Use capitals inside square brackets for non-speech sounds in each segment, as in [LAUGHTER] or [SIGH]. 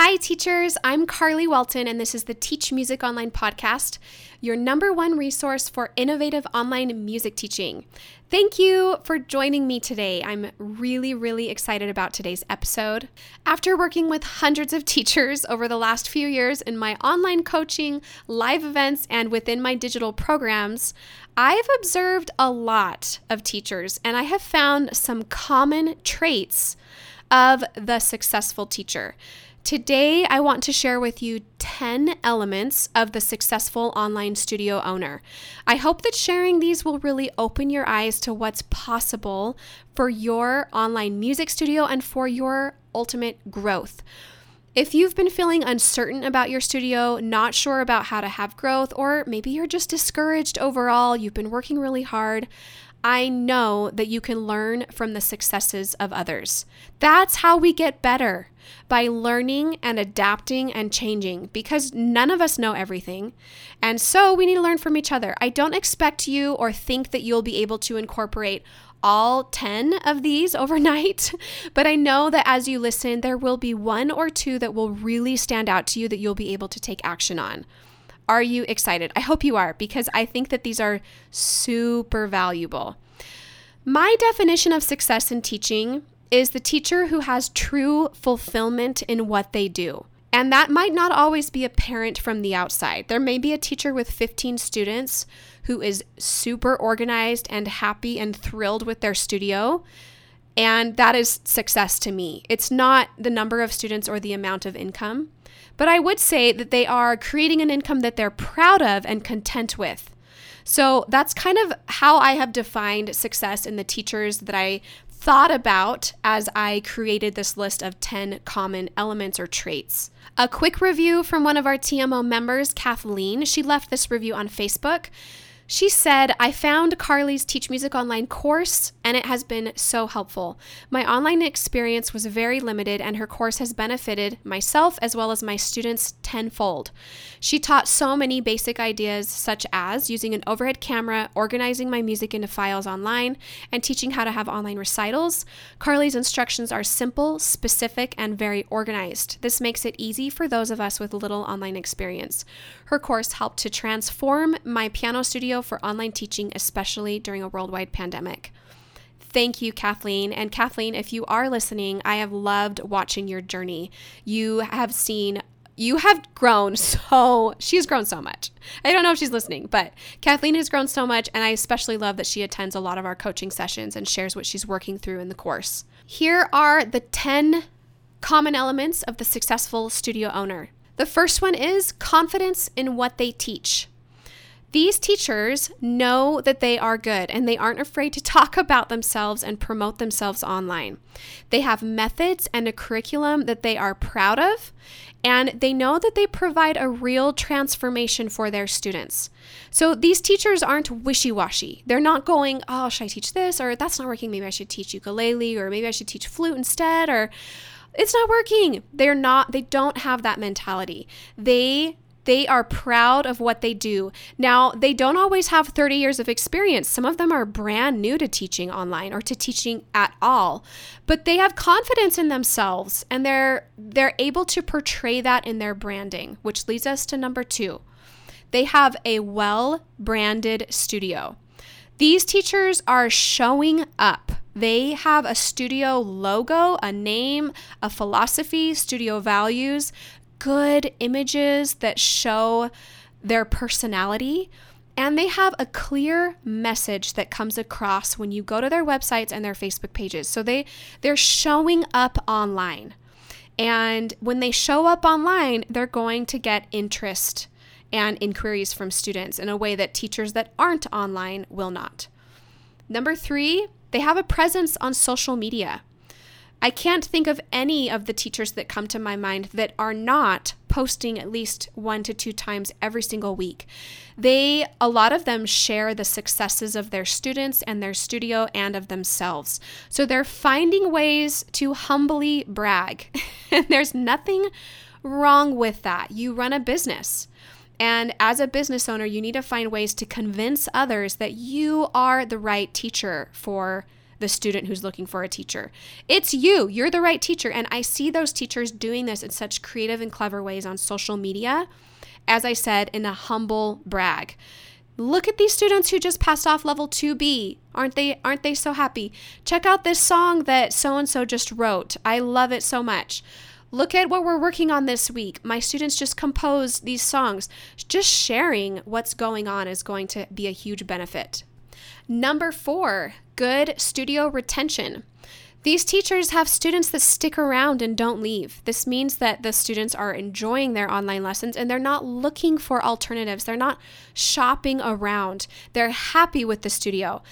Hi, teachers. I'm Carly Welton, and this is the Teach Music Online podcast, your number one resource for innovative online music teaching. Thank you for joining me today. I'm really, really excited about today's episode. After working with hundreds of [LAUGHS] teachers over the last few years in my online coaching, live events, and within my digital programs, I've observed a lot of teachers and I have found some common traits of the successful teacher. Today, I want to share with you 10 elements of the successful online studio owner. I hope that sharing these will really open your eyes to what's possible for your online music studio and for your ultimate growth. If you've been feeling uncertain about your studio, not sure about how to have growth, or maybe you're just discouraged overall, you've been working really hard, I know that you can learn from the successes of others. That's how we get better by learning and adapting and changing because none of us know everything. And so we need to learn from each other. I don't expect you or think that you'll be able to incorporate all 10 of these [LAUGHS] overnight, but I know that as you listen, there will be one or two that will really stand out to you that you'll be able to take action on. Are you excited? I hope you are because I think that these are super valuable. My definition of success in teaching is the teacher who has true fulfillment in what they do. And that might not always be apparent from the outside. There may be a teacher with 15 students who is super organized and happy and thrilled with their studio. And that is success to me. It's not the number of students or the amount of income. But I would say that they are creating an income that they're proud of and content with. So that's kind of how I have defined success in the teachers that I thought about as I created this list of 10 common elements or traits. A quick review from one of our TMO members, Kathleen. She left this review on Facebook. She said, I found Carly's Teach Music Online course and it has been so helpful. My online experience was very limited and her course has benefited myself as well as my students tenfold. She taught so many basic ideas, such as using an overhead camera, organizing my music into files online, and teaching how to have online recitals. Carly's instructions are simple, specific, and very organized. This makes it easy for those of us with little online experience. Her course helped to transform my piano studio for online teaching, especially during a worldwide pandemic. Thank you, Kathleen. And Kathleen, if you are listening, I have loved watching your journey. You have seen you have grown [LAUGHS] so she's grown so much i don't know if she's listening but kathleen has grown so much and i especially love that she attends a lot of our coaching sessions and shares what she's working through in the course here are the 10 common elements of the successful studio owner the first one is confidence in what they teach these teachers know that they are good and they aren't afraid to [LAUGHS] talk about themselves and promote themselves online. They have methods and a curriculum that they are proud of, and they know that they provide a real transformation for their students. So these teachers aren't wishy washy. They're not going, oh, should I teach this? Or that's not working. Maybe I should teach ukulele, or maybe I should teach flute instead, or it's not working. They're not, they don't have that mentality. They they are proud of what they do. Now, they don't always have 30 years of experience. Some of them are brand new to teaching online or to teaching at all. But they have confidence in themselves and they're they're able to portray that in their branding, which leads us to number 2. They have a well-branded studio. These teachers are showing up. They have a studio logo, a name, a philosophy, studio values good images that show their personality and they have a clear message that comes across when you go to their websites and their Facebook pages. So they they're showing up online. And when they show up online, they're going to get interest and inquiries from students in a way that teachers that aren't online will not. Number 3, they have a presence on social media. I can't think of any of the teachers that come to my mind that are not posting at least one to two times every single week. They, a lot of them share the successes of their students and their studio and of themselves. So they're finding ways to humbly brag. [LAUGHS] and there's nothing wrong with that. You run a business. And as a business owner, you need to find ways to convince others that you are the right teacher for the student who's looking for a teacher. It's you. You're the right teacher. And I see those teachers doing this in such creative and clever ways on social media. As I said, in a humble brag. Look at these students who just passed off level 2B. Aren't they aren't they so happy? Check out this song that so and so just wrote. I love it so much. Look at what we're working on this week. My students just composed these songs. Just sharing what's going on is going to be a huge benefit. Number 4, good studio retention. These teachers have students that stick around and don't leave. This means that the students are enjoying their online lessons and they're not looking for alternatives. They're not shopping around. They're happy with the studio.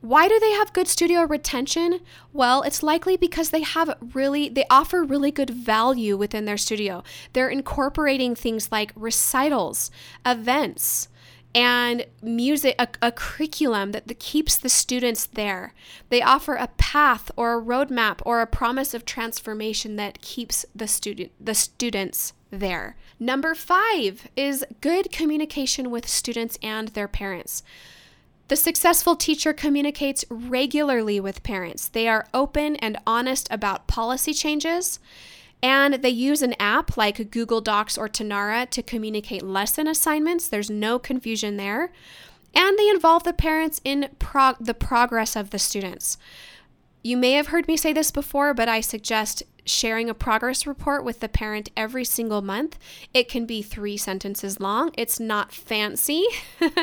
Why do they have good studio retention? Well, it's likely because they have really they offer really good value within their studio. They're incorporating things like recitals, events, and music, a, a curriculum that, keeps the students there. They offer a path or a roadmap or a promise of transformation that keeps the student the students there. Number five is good communication with students and their parents. The successful teacher communicates regularly with parents. They are open and honest about policy changes. And they use an app like Google Docs or Tonara to communicate lesson assignments. There's no confusion there. And they involve the parents in prog- the progress of the students. You may have heard me say this before, but I suggest sharing a progress report with the parent every single month. It can be three sentences long. It's not fancy,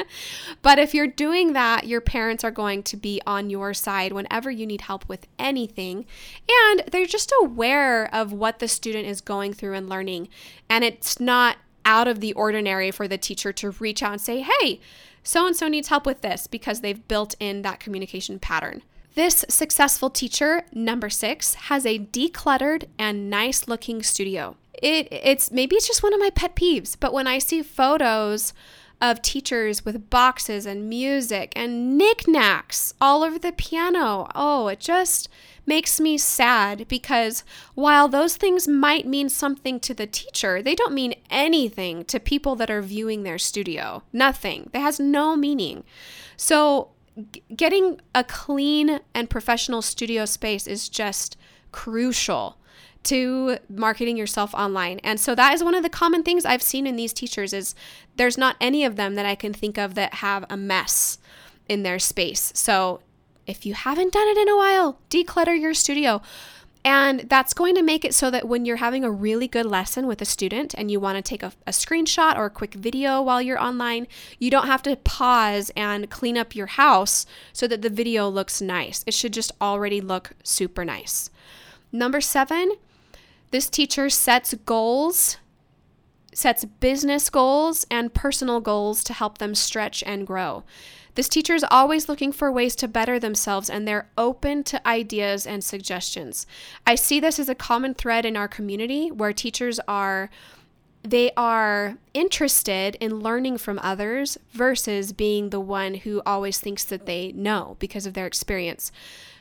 [LAUGHS] but if you're doing that, your parents are going to be on your side whenever you need help with anything. And they're just aware of what the student is going through and learning. And it's not out of the ordinary for the teacher to reach out and say, hey, so and so needs help with this because they've built in that communication pattern. This successful teacher, number six, has a decluttered and nice looking studio. It, it's maybe it's just one of my pet peeves, but when I see photos of teachers with boxes and music and knickknacks all over the piano, oh, it just makes me sad because while those things might mean something to the teacher, they don't mean anything to people that are viewing their studio. Nothing. That has no meaning. So getting a clean and professional studio space is just crucial to marketing yourself online. And so that is one of the common things I've seen in these teachers is there's not any of them that I can think of that have a mess in their space. So if you haven't done it in a while, declutter your studio. And that's going to make it so that when you're having a really good lesson with a student and you want to take a, a, screenshot or a quick video while you're online, you don't have to pause and clean up your house so that the video looks nice. It should just already look super nice. Number seven, this teacher sets goals, sets business goals and personal goals to help them stretch and grow. This teacher is always looking for ways to better themselves and they're open to ideas and suggestions. I see this as a common thread in our community where teachers are they are interested in learning from others versus being the one who always thinks that they know because of their experience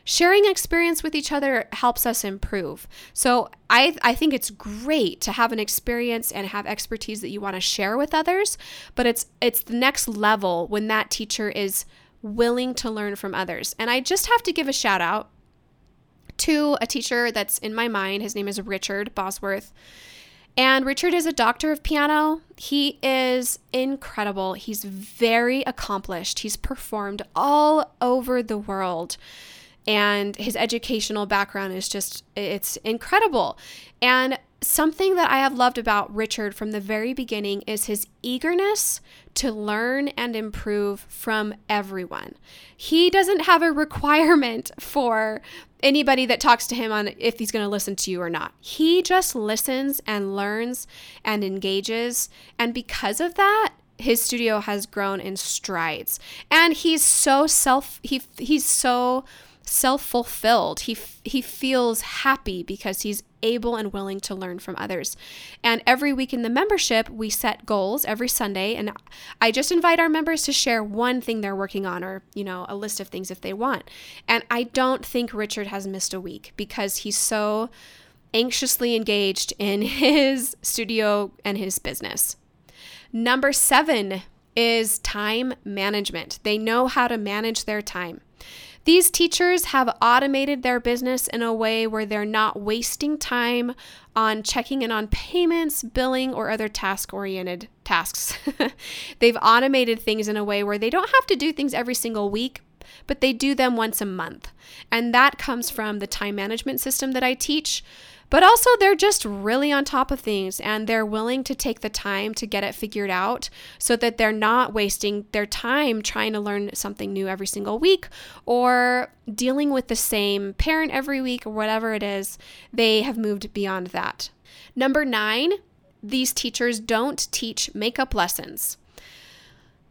sharing experience with each other helps us improve. So I, I think it's great to have an experience and have expertise that you want to share with others, but it's it's the next level when that teacher is willing to learn from others. And I just have to give a shout out to a teacher that's in my mind. His name is Richard Bosworth. And Richard is a doctor of piano. He is incredible. He's very accomplished. He's performed all over the world and his educational background is just it's incredible and something that i have loved about richard from the very beginning is his eagerness to learn and improve from everyone. He doesn't have a requirement for anybody that talks to him on if he's going to listen to you or not. He just listens and learns and engages and because of that his studio has grown in strides. And he's so self he he's so self-fulfilled. He he feels happy because he's able and willing to learn from others. And every week in the membership, we set goals every Sunday and I just invite our members to share one thing they're working on or, you know, a list of things if they want. And I don't think Richard has missed a week because he's so anxiously engaged in [LAUGHS] his studio and his business. Number 7 is time management. They know how to manage their time. These teachers have automated their business in a way where they're not wasting time on checking in on payments, billing, or other task oriented tasks. [LAUGHS] They've automated things in a way where they don't have to do things every single week, but they do them once a month. And that comes from the time management system that I teach. But also, they're just really on top of things and they're willing to take the time to get it figured out so that they're not wasting their time trying to learn something new every single week or dealing with the same parent every week or whatever it is. They have moved beyond that. Number nine, these teachers don't teach makeup lessons.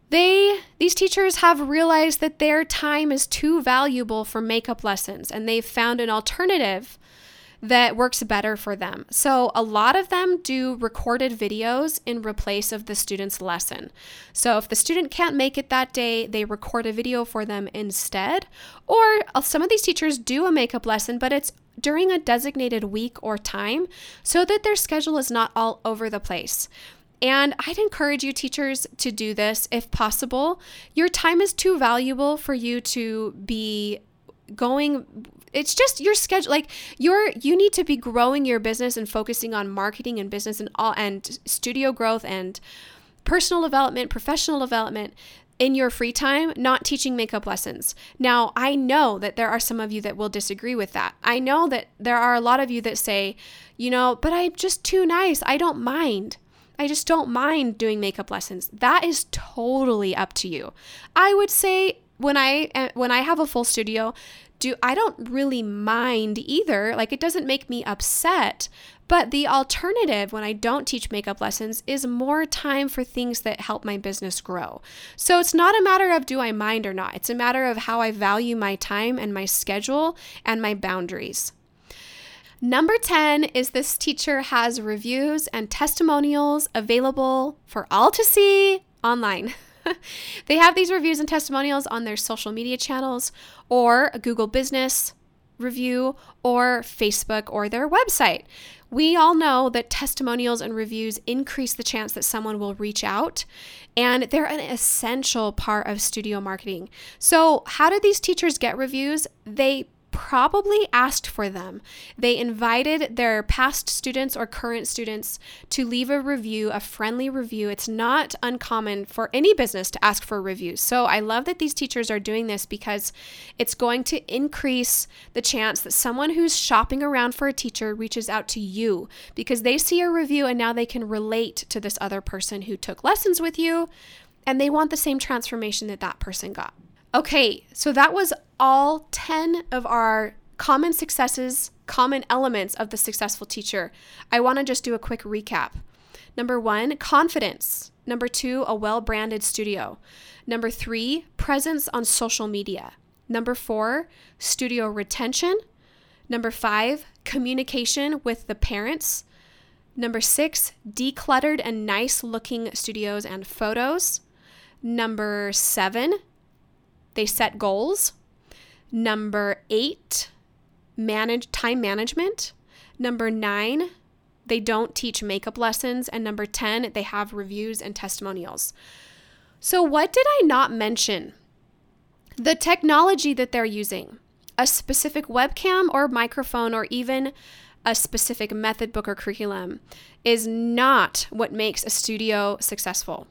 They these teachers have realized that their time is too valuable for makeup lessons and they've found an alternative that works better for them. So, a lot of them do recorded videos in replace of the student's lesson. So, if the student can't make it that day, they record a video for them instead. Or uh, some of these teachers do a makeup lesson, but it's during a designated week or time so that their schedule is not all over the place. And I'd encourage you, teachers, to do this if possible. Your time is too valuable for you to be going it's just your schedule like you're you need to be growing your business and focusing on marketing and business and all and studio growth and personal development professional development in your free time, not teaching makeup lessons. Now, I know that there are some of you that will disagree with that. I know that there are a lot of you that say, you know, but I'm just too nice. I don't mind. I just don't mind doing makeup lessons. That is totally up to you. I would say when I eh, when I have a full studio, do I don't really mind either. Like it doesn't make me upset. But the alternative when I don't teach makeup lessons is more time for things that help my business grow. So it's not a matter of do I mind or not. It's a matter of how I value my time and my schedule and my boundaries. Number 10 is this teacher has reviews and testimonials available for all to see online. [LAUGHS] [LAUGHS] they have these reviews and testimonials on their social media channels or Google Business review or Facebook or their website. We all know that testimonials and reviews increase the chance that someone will reach out, and they're an essential part of studio marketing. So, how do these teachers get reviews? They probably asked for them. They invited their past students or current students to leave a review, a friendly review. It's not uncommon for any business to ask for reviews. So I love that these teachers are doing this because it's going to increase the chance that someone who's shopping around for a teacher reaches out to you because they see a review and now they can relate to this other person who took lessons with you and they want the same transformation that that person got. Okay, so that was all 10 of our common successes, common elements of the successful teacher. I want to just do a quick recap. Number one, confidence. Number two, a well branded studio. Number three, presence on social media. Number four, studio retention. Number five, communication with the parents. Number six, decluttered and nice looking studios and photos. Number seven, they set goals. Number eight, manage time management. Number nine, they don't teach makeup lessons. And number 10, they have reviews and testimonials. So, what did I not mention? The technology that they're using, a specific webcam or microphone, or even a specific method book or curriculum, is not what makes a studio successful.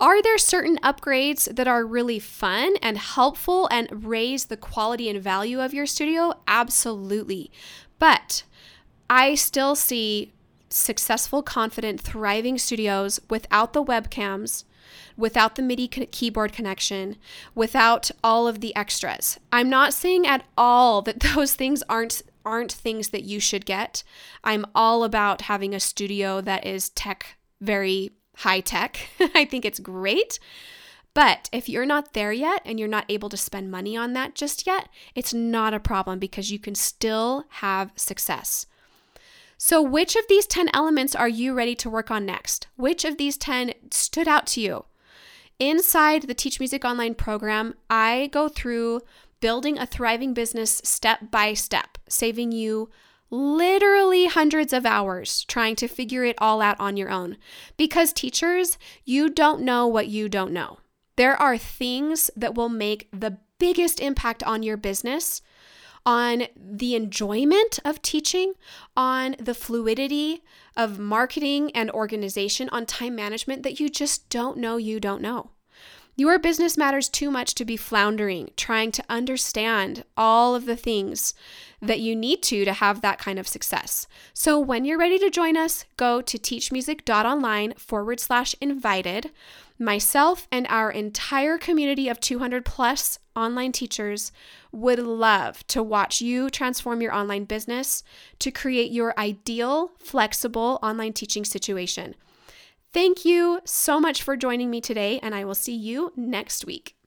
Are there certain upgrades that are really fun and helpful and raise the quality and value of your studio? Absolutely. But I still see successful, confident, thriving studios without the webcams, without the MIDI keyboard connection, without all of the extras. I'm not saying at all that [LAUGHS] those things aren't aren't things that you should get. I'm all about having a studio that is tech very high tech. [LAUGHS] I think it's great. But if you're not there yet and you're not able to spend money on that just yet, it's not a problem because you can still have success. So, which of these 10 elements are you ready to work on next? Which of these 10 stood out to you? Inside the Teach Music Online program, I go through building a thriving business step by step, saving you literally hundreds of hours trying to figure it all out on your own. Because, teachers, you don't know what you don't know. There are things that will make the biggest impact on your business, on the enjoyment of teaching, on the fluidity of marketing and organization, on time management that you just don't know you don't know. Your business matters too much to be floundering, trying to understand all of the things that you need to to have that kind of success. So when you're ready to join us, go to teachmusic.online forward slash invited. Myself and our entire community of 200 plus online teachers would love to watch you transform your online business to create your ideal, flexible online teaching situation. Thank you so much for joining me today, and I will see you next week.